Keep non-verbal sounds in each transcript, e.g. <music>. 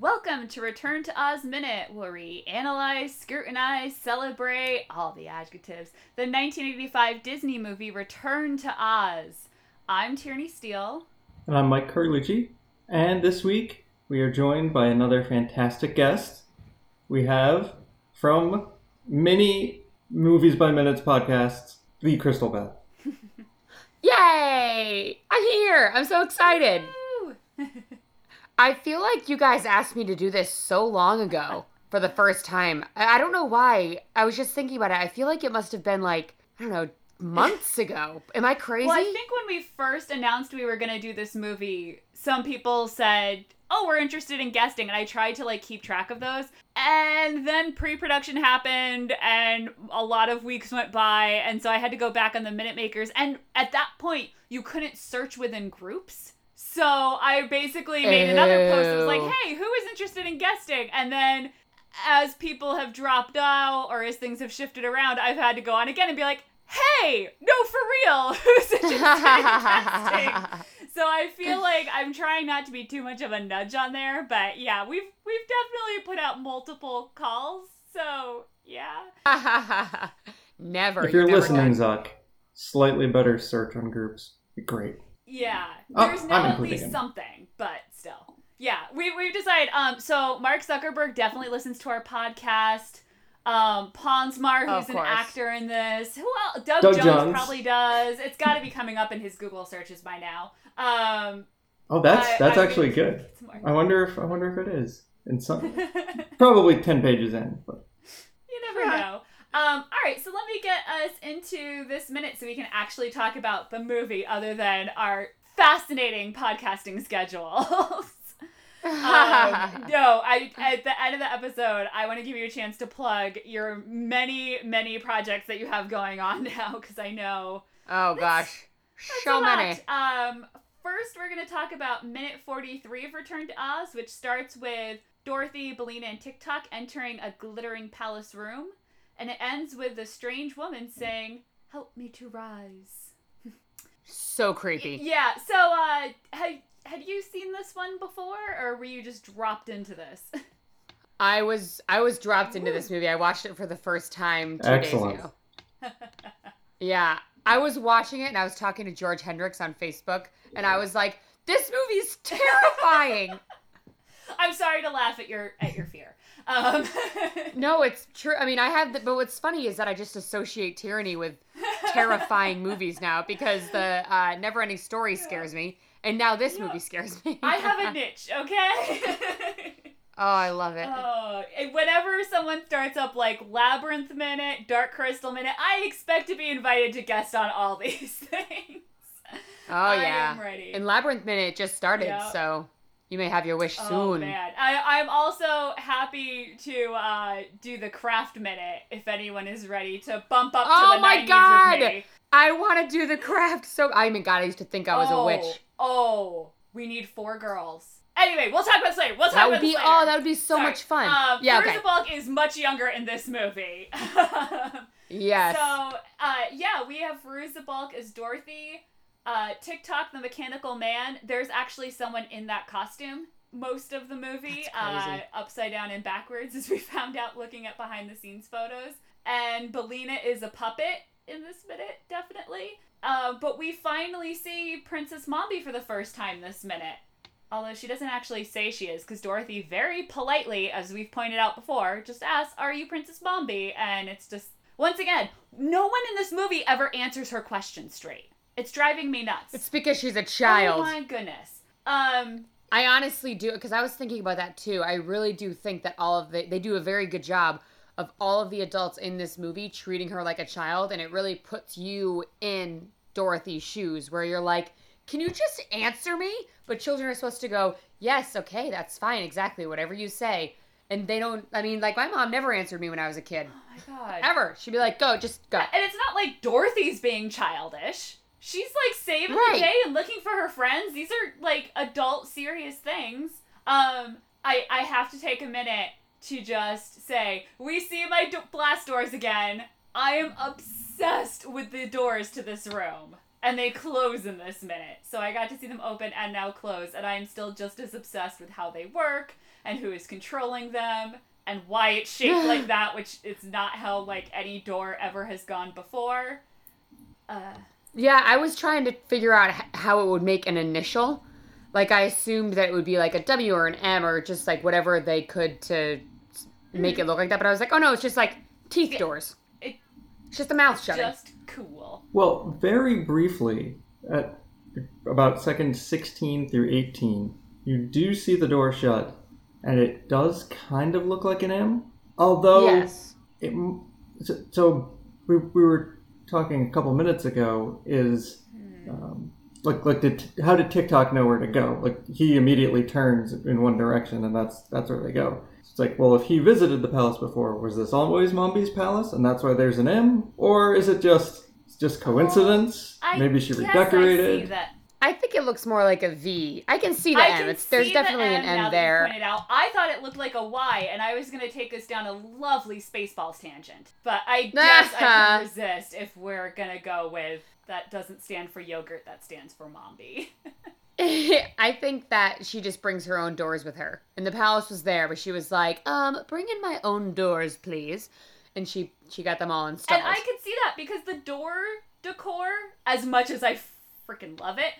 Welcome to Return to Oz Minute, where we analyze, scrutinize, celebrate all the adjectives. The 1985 Disney movie Return to Oz. I'm Tierney Steele. And I'm Mike Carlucci. And this week we are joined by another fantastic guest. We have from many Movies by Minutes podcasts, the Crystal Beth. Yay! I'm here. I'm so excited. <laughs> I feel like you guys asked me to do this so long ago for the first time. I I don't know why. I was just thinking about it. I feel like it must have been like, I don't know, months <laughs> ago. Am I crazy? Well, I think when we first announced we were going to do this movie, some people said, "Oh, we're interested in guesting," and I tried to like keep track of those. And then pre-production happened, and a lot of weeks went by, and so I had to go back on the minute makers. And at that point, you couldn't search within groups. So I basically made another post that was like, "Hey, who is interested in guesting?" And then as people have dropped out or as things have shifted around, I've had to go on again and be like, "Hey, no, for real, <laughs> who's interested in <laughs> guesting?" So I feel <laughs> like I'm trying not to be too much of a nudge on there, but yeah, we've we've definitely put out multiple calls. So yeah, <laughs> never. if you're never listening, done. Zuck, slightly better search on groups. Great. yeah. Oh, There's I'm now at least him. something, but still, yeah. We we've decided. Um, so Mark Zuckerberg definitely listens to our podcast. Um, Pons Maar, who's an actor in this. Who else? Doug, Doug Jones, Jones. probably does. It's got to be coming up in his Google searches by now. Um, Oh, that's I- that's I actually good. I wonder if I wonder if it is. In some <laughs> probably ten pages in, but You never know. Um, all right, so let me get us into this minute so we can actually talk about the movie other than our fascinating podcasting schedules. <laughs> um, <laughs> no, I at the end of the episode, I want to give you a chance to plug your many, many projects that you have going on <laughs> now because I know oh gosh, so many. Um, first, we're going to talk about minute 43 of Return to Oz, which starts with Dorothy, Billina, and TikTok entering a glittering palace room. And it ends with the strange woman saying, Help me to rise. <laughs> So creepy. Yeah, so, uh, had, had you seen this one before, or were you just dropped into this? <laughs> I was I was dropped into this movie. I watched it for the first time two Excellent. days ago. <laughs> Yeah, I was watching it and I was talking to George Hendricks on Facebook, and I was like, "This movie's terrifying." <laughs> I'm sorry to laugh at your at your fear. Um, <laughs> no, it's true. I mean, I have, the, but what's funny is that I just associate tyranny with terrifying movies now because the uh, Never-Ending Story scares me, and now this movie scares me. I have a <laughs> niche, okay? <laughs> oh, I love it. Oh, whenever someone starts up like Labyrinth Minute, Dark Crystal Minute, I expect to be invited to guest on all these things. oh yeah, I am ready. And Labyrinth Minute just started, Yeah. so you may have your wish soon. Oh man, I, I'm also happy to uh, do the Craft Minute if anyone is ready to bump up Oh to the my 90s God! I want to do the craft. So I mean, God, I used to think I was oh, a witch. Oh, we need four girls. Anyway, we'll talk about this later. We'll talk That about would be later. oh, that would be so Sorry. much fun. Um, yeah, okay. Balk is much younger in this movie. <laughs> Yes. So, uh, yeah, we have Fairuza Balk as Dorothy. Uh, TikTok, the mechanical man. There's actually someone in that costume most of the movie, uh, upside down and backwards, <laughs> as we found out looking at behind the scenes photos. And Billina is a puppet in this minute, definitely. Uh, but we finally see Princess Mombi for the first time this minute. Although she doesn't actually say she is, because Dorothy very politely, as we've pointed out before, just asks, Are you Princess Mombi? And it's just, once again, no one in this movie ever answers her question straight. It's driving me nuts. it's because she's a child. Oh my goodness. Um, I honestly do because I was thinking about that too. I really do think that all of the they do a very good job of all of the adults in this movie treating her like a child, and it really puts you in Dorothy's shoes, where you're like, "Can you just answer me?" But children are supposed to go, "Yes, okay, that's fine, exactly, whatever you say." And they don't. I mean, like my mom never answered me when I was a kid, oh my god. ever. She'd be like, "Go, just go." And it's not like Dorothy's being childish. She's like saving Right. the day and looking for her friends. These are like adult serious things. Um I I have to take a minute to just say, we see my do- blast doors again. I am obsessed with the doors to this room. and they close in this minute. So I got to see them open and now close, and I am still just as obsessed with how they work and who is controlling them and why it's shaped like <sighs> that, which is not how like any door ever has gone before. Uh, Yeah, I was trying to figure out how it would make an initial. Like I assumed that it would be like a W or an M or just like whatever they could to s- make it mm-hmm. look like that. But I was like, oh no, it's just like teeth Yeah, doors. it- It's just a mouth shut. just cool. Well, very briefly, at about seconds 16 through 18, you do see the door shut, and it does kind of look like an M. Although, yes. it, so, so we, we were talking a couple minutes ago is um, like like did, how did TikTok know where to go? Like he immediately turns in one direction, and that's that's where they go. It's like, well, if he visited the palace before, was this always Mombi's palace, and that's why there's an M, or is it just just coincidence? I Maybe she redecorated. I see that. I think it looks more like a V. I can see the I M. It's, there's see the definitely an M now M that you there. Pointed out. I thought it looked like a Y, and I was gonna take us down a lovely Spaceballs tangent. But I <laughs> guess I can <laughs> resist if we're gonna go with that doesn't stand for yogurt, that stands for Mombi. <laughs> I think that she just brings her own doors with her. And the palace was there, but she was like, um, bring in my own doors, please. And she she got them all installed. And I could see that because the door decor, as much as I freaking love it,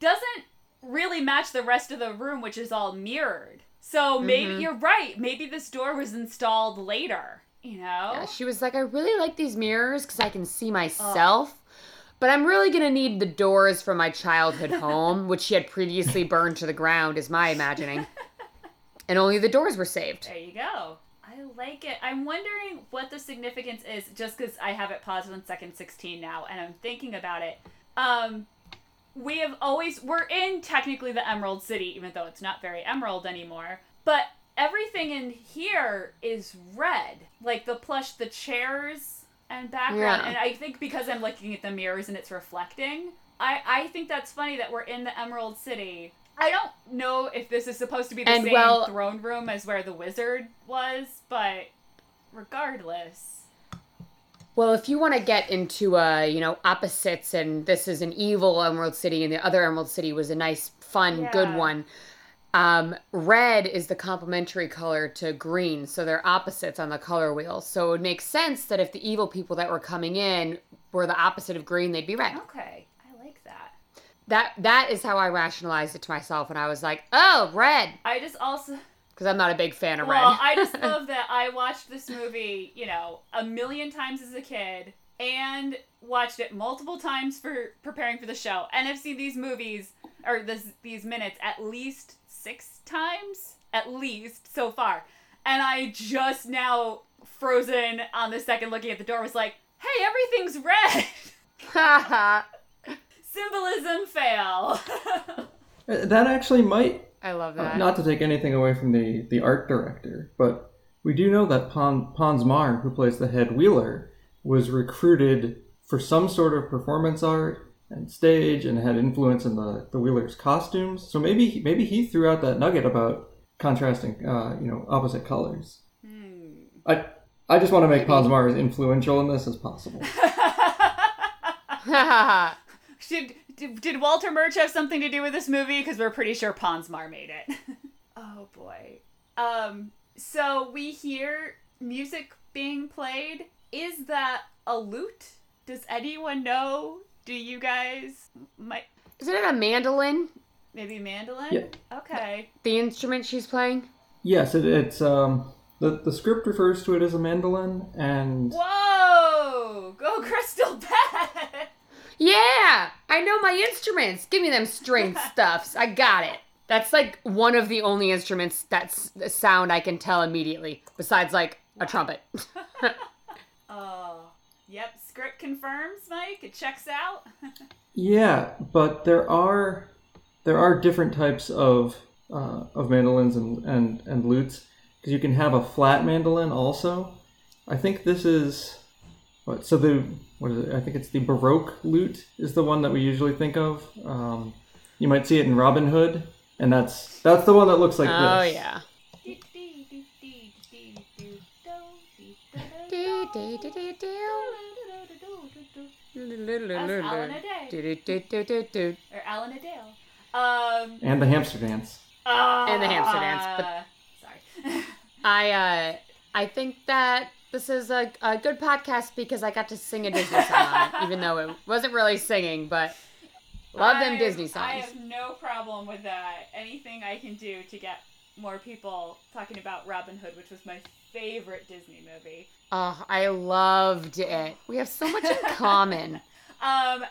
doesn't really match the rest of the room, which is all mirrored. So maybe Mhm. you're right. Maybe this door was installed later. You know? Yeah, she was like, I really like these mirrors because I can see myself. But I'm really gonna need the doors from my childhood home, <laughs> which she had previously burned to the ground, is my imagining. <laughs> And only the doors were saved. There you go. I like it. I'm wondering what the significance is, just because I have it paused on second 16 now, and I'm thinking about it. Um, we have always we're in technically the Emerald City, even though it's not very emerald anymore. But everything in here is red, like the plush, the chairs and background. Yeah. And I think because I'm looking at the mirrors and it's reflecting, I I think that's funny that we're in the Emerald City. I don't know if this is supposed to be the And same well- throne room as where the wizard was, but regardless. Well, if you want to get into uh, you know, opposites and this is an evil Emerald City and the other Emerald City was a nice, fun, good one. Um, red is the complementary color to green, so they're opposites on the color wheel. So it would make sense that if the evil people that were coming in were the opposite of green, they'd be red. Okay, I like that. That that is how I rationalized it to myself and I was like, "Oh, red," I just also because I'm not a big fan of well, red. I just <laughs> love that I watched this movie, you know, a million times as a kid and watched it multiple times for preparing for the show and I've seen these movies or this these minutes at least 6 times at least so far. And I just now frozen on the second looking at the door was like, "Hey, everything's red." <laughs> Symbolism fail. <laughs> That actually might I love Uh, that. not to take anything away from the, the art director, but we do know that Pon, Pons Maar, who plays the head wheeler, was recruited for some sort of performance art and stage and had influence in the, the wheeler's costumes. So maybe maybe he threw out that nugget about contrasting, uh, you know, opposite colors. Hmm. I I just want to make Maybe. Pons Maar as influential in this as possible. <laughs> <laughs> Should did, did Walter Murch have something to do with this movie? Because we're pretty sure Pons Maar made it. <laughs> oh boy. Um. So we hear music being played. Is that a lute? Does anyone know? Do you guys? Might Isn't it a mandolin? maybe mandolin? Yeah. Okay. The instrument she's playing? yes, it, it's um the the script refers to it as a mandolin, and Whoa! Go <laughs> Crystal Beth! Yeah, I know my instruments. Give me them string <laughs> stuffs. I got it. That's like one of the only instruments that's the sound I can tell immediately, besides like a trumpet. <laughs> <laughs> Oh. Yep. Script confirms, Mike. It checks out. Yeah, but there are there are different types of uh, of mandolins and and, and lutes because you can have a flat mandolin also. I think this is what so the what is it? I think it's the Baroque lute is the one that we usually think of. Um, you might see it in Robin Hood, and that's that's the one that looks like oh this. Oh yeah. Alan a Day. Do-do-do-do-do-do. or Alan-a-Dale. Um, And the hamster dance. And the hamster dance, but- uh, sorry. <laughs> I uh I think that this is a, a good podcast because I got to sing a Disney song <laughs> even though it wasn't really singing, but love them I- Disney I songs. have no problem with that. Anything I can do to get more people talking about Robin Hood, which was my favorite Disney movie. Oh, I loved it. We have so much in <laughs> common. Um,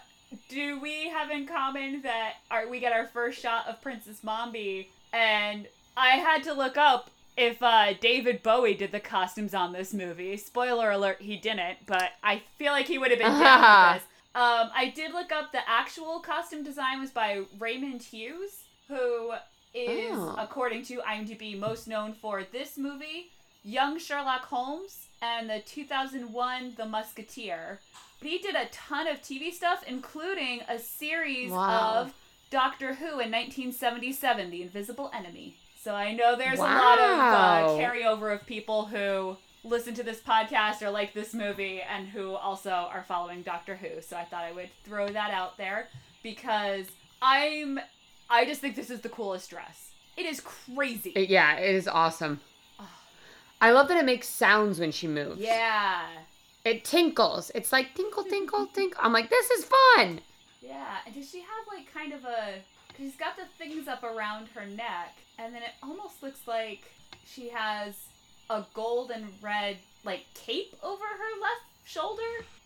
do we have in common that our, we get our first shot of Princess Mombi, and I had to look up if uh, David Bowie did the costumes on this movie. Spoiler alert, he didn't, but I feel like he would have been <laughs> down with this. Um, I did look up the actual costume design was by Raymond Hughes, who is, Oh. according to IMDb, most known for this movie, Young Sherlock Holmes, and the 2001 The Musketeer. But he did a ton of TV stuff, including a series Wow. of Doctor Who in 1977, The Invisible Enemy. So I know there's a lot of uh, carryover of people who listen to this podcast or like this movie and who also are following Doctor Who. So I thought I would throw that out there because I'm I just think this is the coolest dress. It is crazy. Yeah, it is awesome. I love that it makes sounds when she moves. yeah. It tinkles. It's like tinkle, tinkle, tinkle. I'm like, this is fun. Yeah. And does she have like kind of a she's got the things up around her neck and then it almost looks like she has a gold and red like cape over her left shoulder.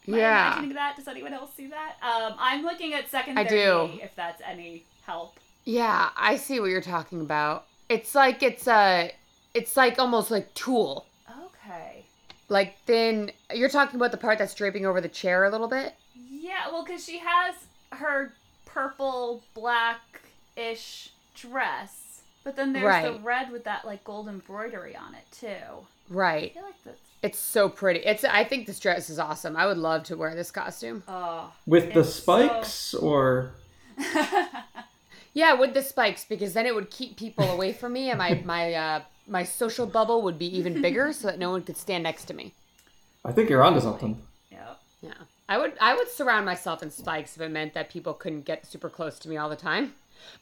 Am I Yeah. imagining that? Does anyone else see that? Um, I'm looking at secondary do. if that's any help. Yeah, I see what you're talking about. It's like it's a, it's like almost like tulle. Okay. Like then You're talking about the part that's draping over the chair a little bit. Yeah, well, because she has her purple, black-ish dress, but then there's the red with that like gold embroidery on it too. I Right. feel like that's It's so pretty. It's. I think this dress is awesome. I would love to wear this costume. oh. With the It's so- spikes or <laughs> Yeah, with the spikes because then it would keep people away from me, and my <laughs> my uh my social bubble would be even bigger, so that no one could stand next to me. I think you're onto something. Yeah. Yeah, I would I would surround myself in spikes if it meant that people couldn't get super close to me all the time.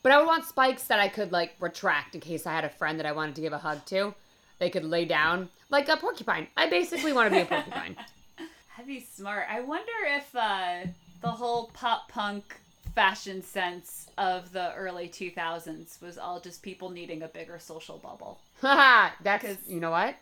But I would want spikes that I could like retract in case I had a friend that I wanted to give a hug to. They could lay down like a porcupine. I basically want to be a porcupine. <laughs> That'd be smart. I wonder if uh, the whole pop punk fashion sense of the early 2000s was all just people needing a bigger social bubble. Haha, that's 'Cause you know what?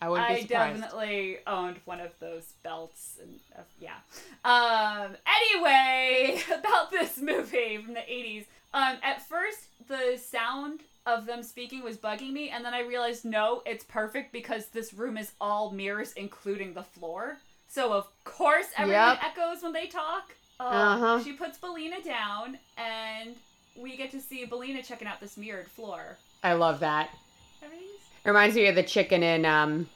I wouldn't be I definitely owned one of those belts, and uh, yeah. Um. Anyway, <laughs> about this movie from the '80s. Um. At first, the sound of them speaking was bugging me, and then I realized no, it's perfect because this room is all mirrors, including the floor. So of course everyone Yep. echoes when they talk. Uh, Uh-huh. She puts Billina down, and we get to see Billina checking out this mirrored floor. I love that. Everything's It reminds me of the chicken in um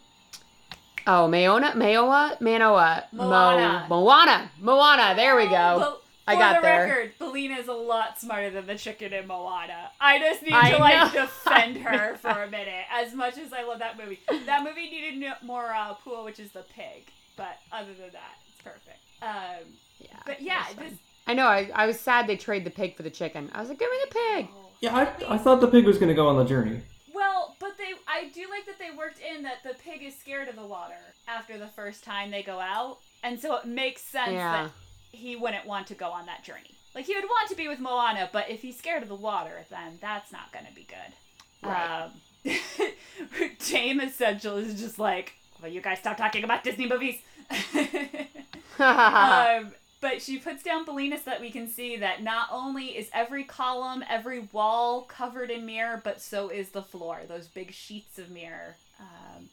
Oh, Mayona, Mayoa, Manoa, Moana. Mo, Moana, Moana. There we go. But I for got the there. record, Billina is a lot smarter than the chicken in Moana. I just need I to like <laughs> defend her for a minute. As much as I love that movie, that movie needed more uh, Pua, which is the pig. But other than that, it's perfect. Um, Yeah. but yeah, that's this. I know. I, I was sad they trade the pig for the chicken. I was like, give me the pig. oh, Yeah, I, I thought the pig was going to go on the journey. Well, but they, I do like that they worked in that the pig is scared of the water after the first time they go out, and so it makes sense Yeah. that he wouldn't want to go on that journey. Like he would want to be with Moana, but if he's scared of the water, then that's not going to be good. Right. Um, <laughs> Tame Essential is just like, well, you guys stop talking about Disney movies. <laughs> <laughs> um, but she puts down Billina so that we can see that not only is every column, every wall covered in mirror, but so is the floor. Those big sheets of mirror. Um,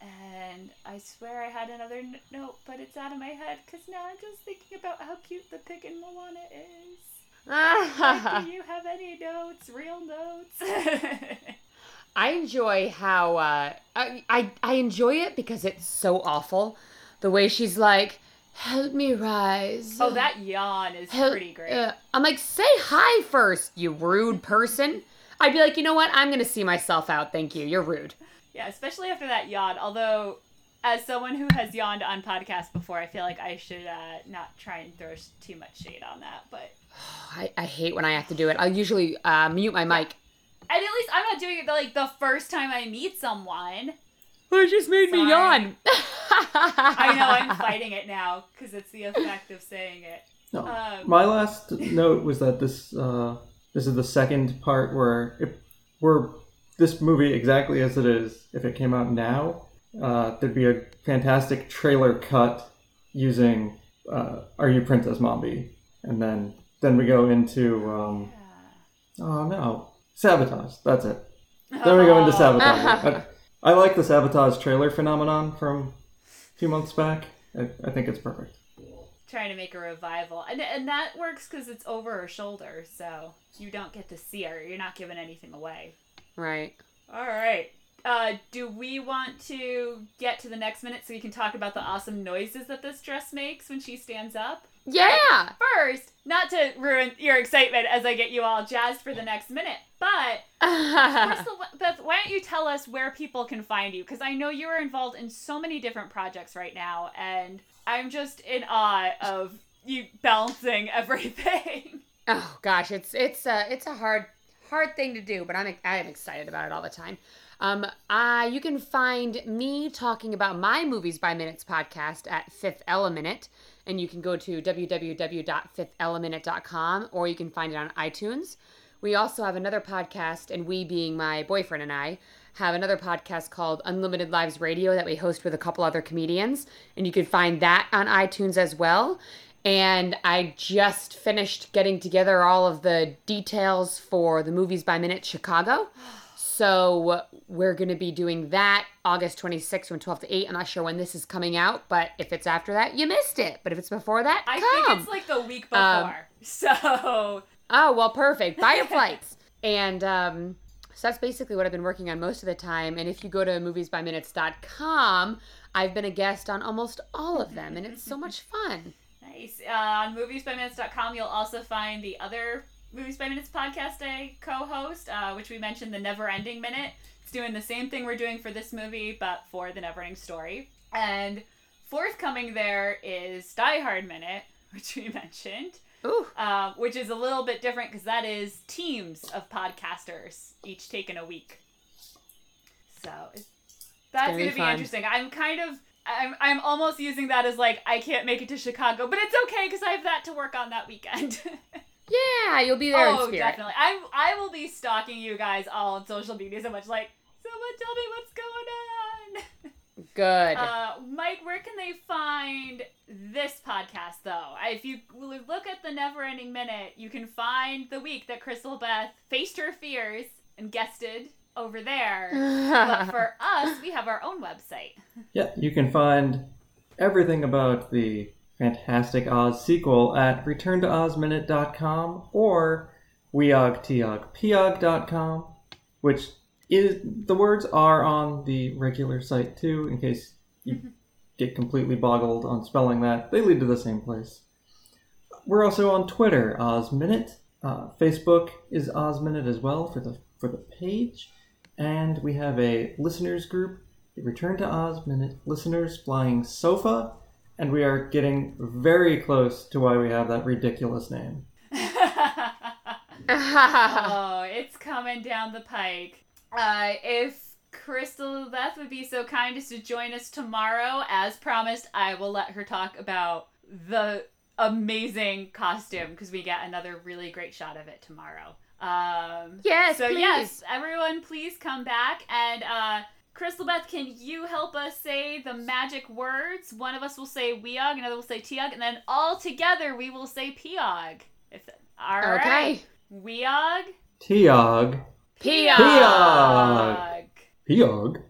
and I swear I had another note, but it's out of my head because now I'm just thinking about how cute the pig in Moana is. Do you have any notes? Real notes? <laughs> I enjoy how uh, I, I I enjoy it because it's so awful. The way she's like, "Help me rise." oh, that yawn is Hel- pretty great. uh, I'm like, say hi first, you rude person. I'd be like, you know what? I'm gonna see myself out. Thank you. You're rude. Yeah, especially after that yawn. Although as someone who has yawned on podcasts before, I feel like I should uh, not try and throw too much shade on that. But <sighs> I, I hate when I have to do it. I'll usually uh, mute my mic. and at least I'm not doing it like the first time I meet someone. It just made Sorry. me yawn. <laughs> I know I'm <laughs> fighting it now because it's the effect of saying it. No. Um, My last note was that this uh, this is the second part where if were this movie exactly as it is, if it came out now, uh, there'd be a fantastic trailer cut using uh, "Are You Princess Mombi?" and then then we go into um, oh no sabotage. That's it. Then we go into <laughs> sabotage. I, I like the sabotage trailer phenomenon from a few months back. I, I think it's perfect. trying to make a revival, and and that works because it's over her shoulder, so you don't get to see her. You're not giving anything away. right. All right. Uh, do we want to get to the next minute so we can talk about the awesome noises that this dress makes when she stands up? Yeah. First, not to ruin your excitement as I get you all jazzed for the next minute, but <laughs> Crystal Beth, why don't you tell us where people can find you? Because I know you are involved in so many different projects right now, and I'm just in awe of you balancing <laughs> everything. Oh gosh, it's it's a it's a hard hard thing to do, but I'm I'm excited about it all the time. Um, uh, you can find me talking about my movies by minutes podcast at Fifth Element, and you can go to www.fiftheleminute.com or you can find it on iTunes. We also have another podcast, and we being my boyfriend and I have another podcast called Unlimited Lives Radio that we host with a couple other comedians, and you can find that on iTunes as well. And I just finished getting together all of the details for the Movies by Minute Chicago. <gasps> <gasps> So we're going to be doing that August 26th from 12 to 8. I'm not sure when this is coming out, but if it's after that, you missed it. But if it's before that, I come. think it's like the week before. Um, <laughs> so, Oh, well, perfect. Buy your flights. <laughs> And um, so that's basically what I've been working on most of the time. And if you go to moviesbyminutes.com, I've been a guest on almost all of them, and it's so <laughs> much fun. nice. Uh, on moviesbyminutes.com, you'll also find the other Movies by Minutes podcast I co host, uh, which we mentioned, The Never Ending Minute. It's doing the same thing we're doing for this movie, but for The Never Ending Story. And forthcoming there is Die Hard Minute, <laughs> which we mentioned. Ooh, uh, which is a little bit different because that is teams of podcasters, each taking a week. So it's, that's gonna gonna, be be, fun. interesting. I'm kind of, I'm, I'm almost using that as like I can't make it to Chicago, but it's okay because I have that to work on that weekend. <laughs> yeah, you'll be there in oh, spirit. definitely. I, I will be stalking you guys all on social media so much. Like, someone tell me what's going on. <laughs> Good. Uh, Mike, where can they find this podcast, though? If you look at the Never Ending Minute, you can find the week that Crystal Beth faced her fears and guested over there. but <laughs> for us, we have our own website. Yeah, you can find everything about the Fantastic Oz sequel at returntoozminute.com or weogtiogpiog.com, which is the words are on the regular site too, in case you get completely boggled on spelling that. They lead to the same place. We're also on Twitter, OzMinute. Uh, Facebook is OzMinute as well for the for the page, and we have a listeners group the Return to Oz Minute Listeners Flying Sofa, and we are getting very close to why we have that ridiculous name. <laughs> oh, it's coming down the pike. Uh, if Crystal Beth would be so kind as to join us tomorrow, as promised, I will let her talk about the amazing costume because we get another really great shot of it tomorrow. Um, yes, so please. yes, everyone, please come back and uh, Crystal Beth, can you help us say the magic words? One of us will say weog, another will say tiog, and then all together we will say piog. If all right, Okay. weog, Tiog. Piog. Piog. Piog.